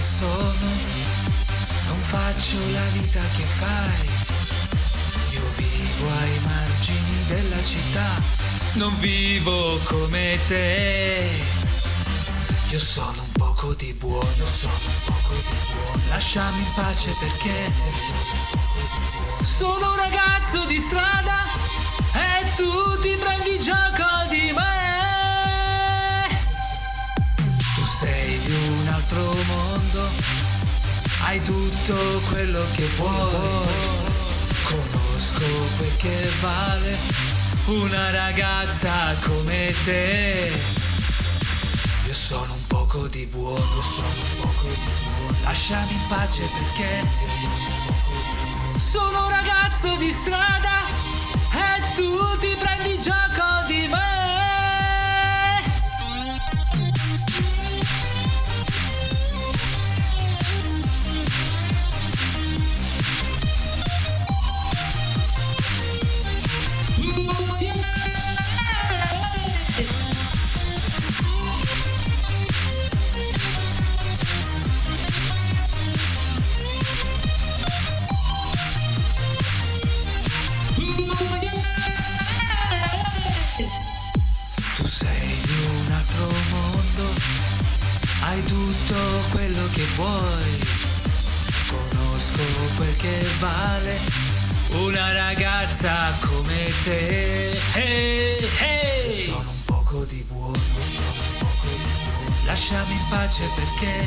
sono, non faccio la vita che fai. Io vivo ai margini della città, non vivo come te. Io sono un poco di buono, sono un poco di buono. Lasciami in pace perché sono un ragazzo di strada sei di un altro mondo, hai tutto quello che vuoi. Conosco quel che vale una ragazza come te. Io sono un poco di buono, sono un poco di buono. Lasciami in pace perché sono un ragazzo di strada e hai tutto quello che vuoi. Conosco quel che vale una ragazza come te. Hey, hey. Sono un poco di buono. Lasciami in pace perché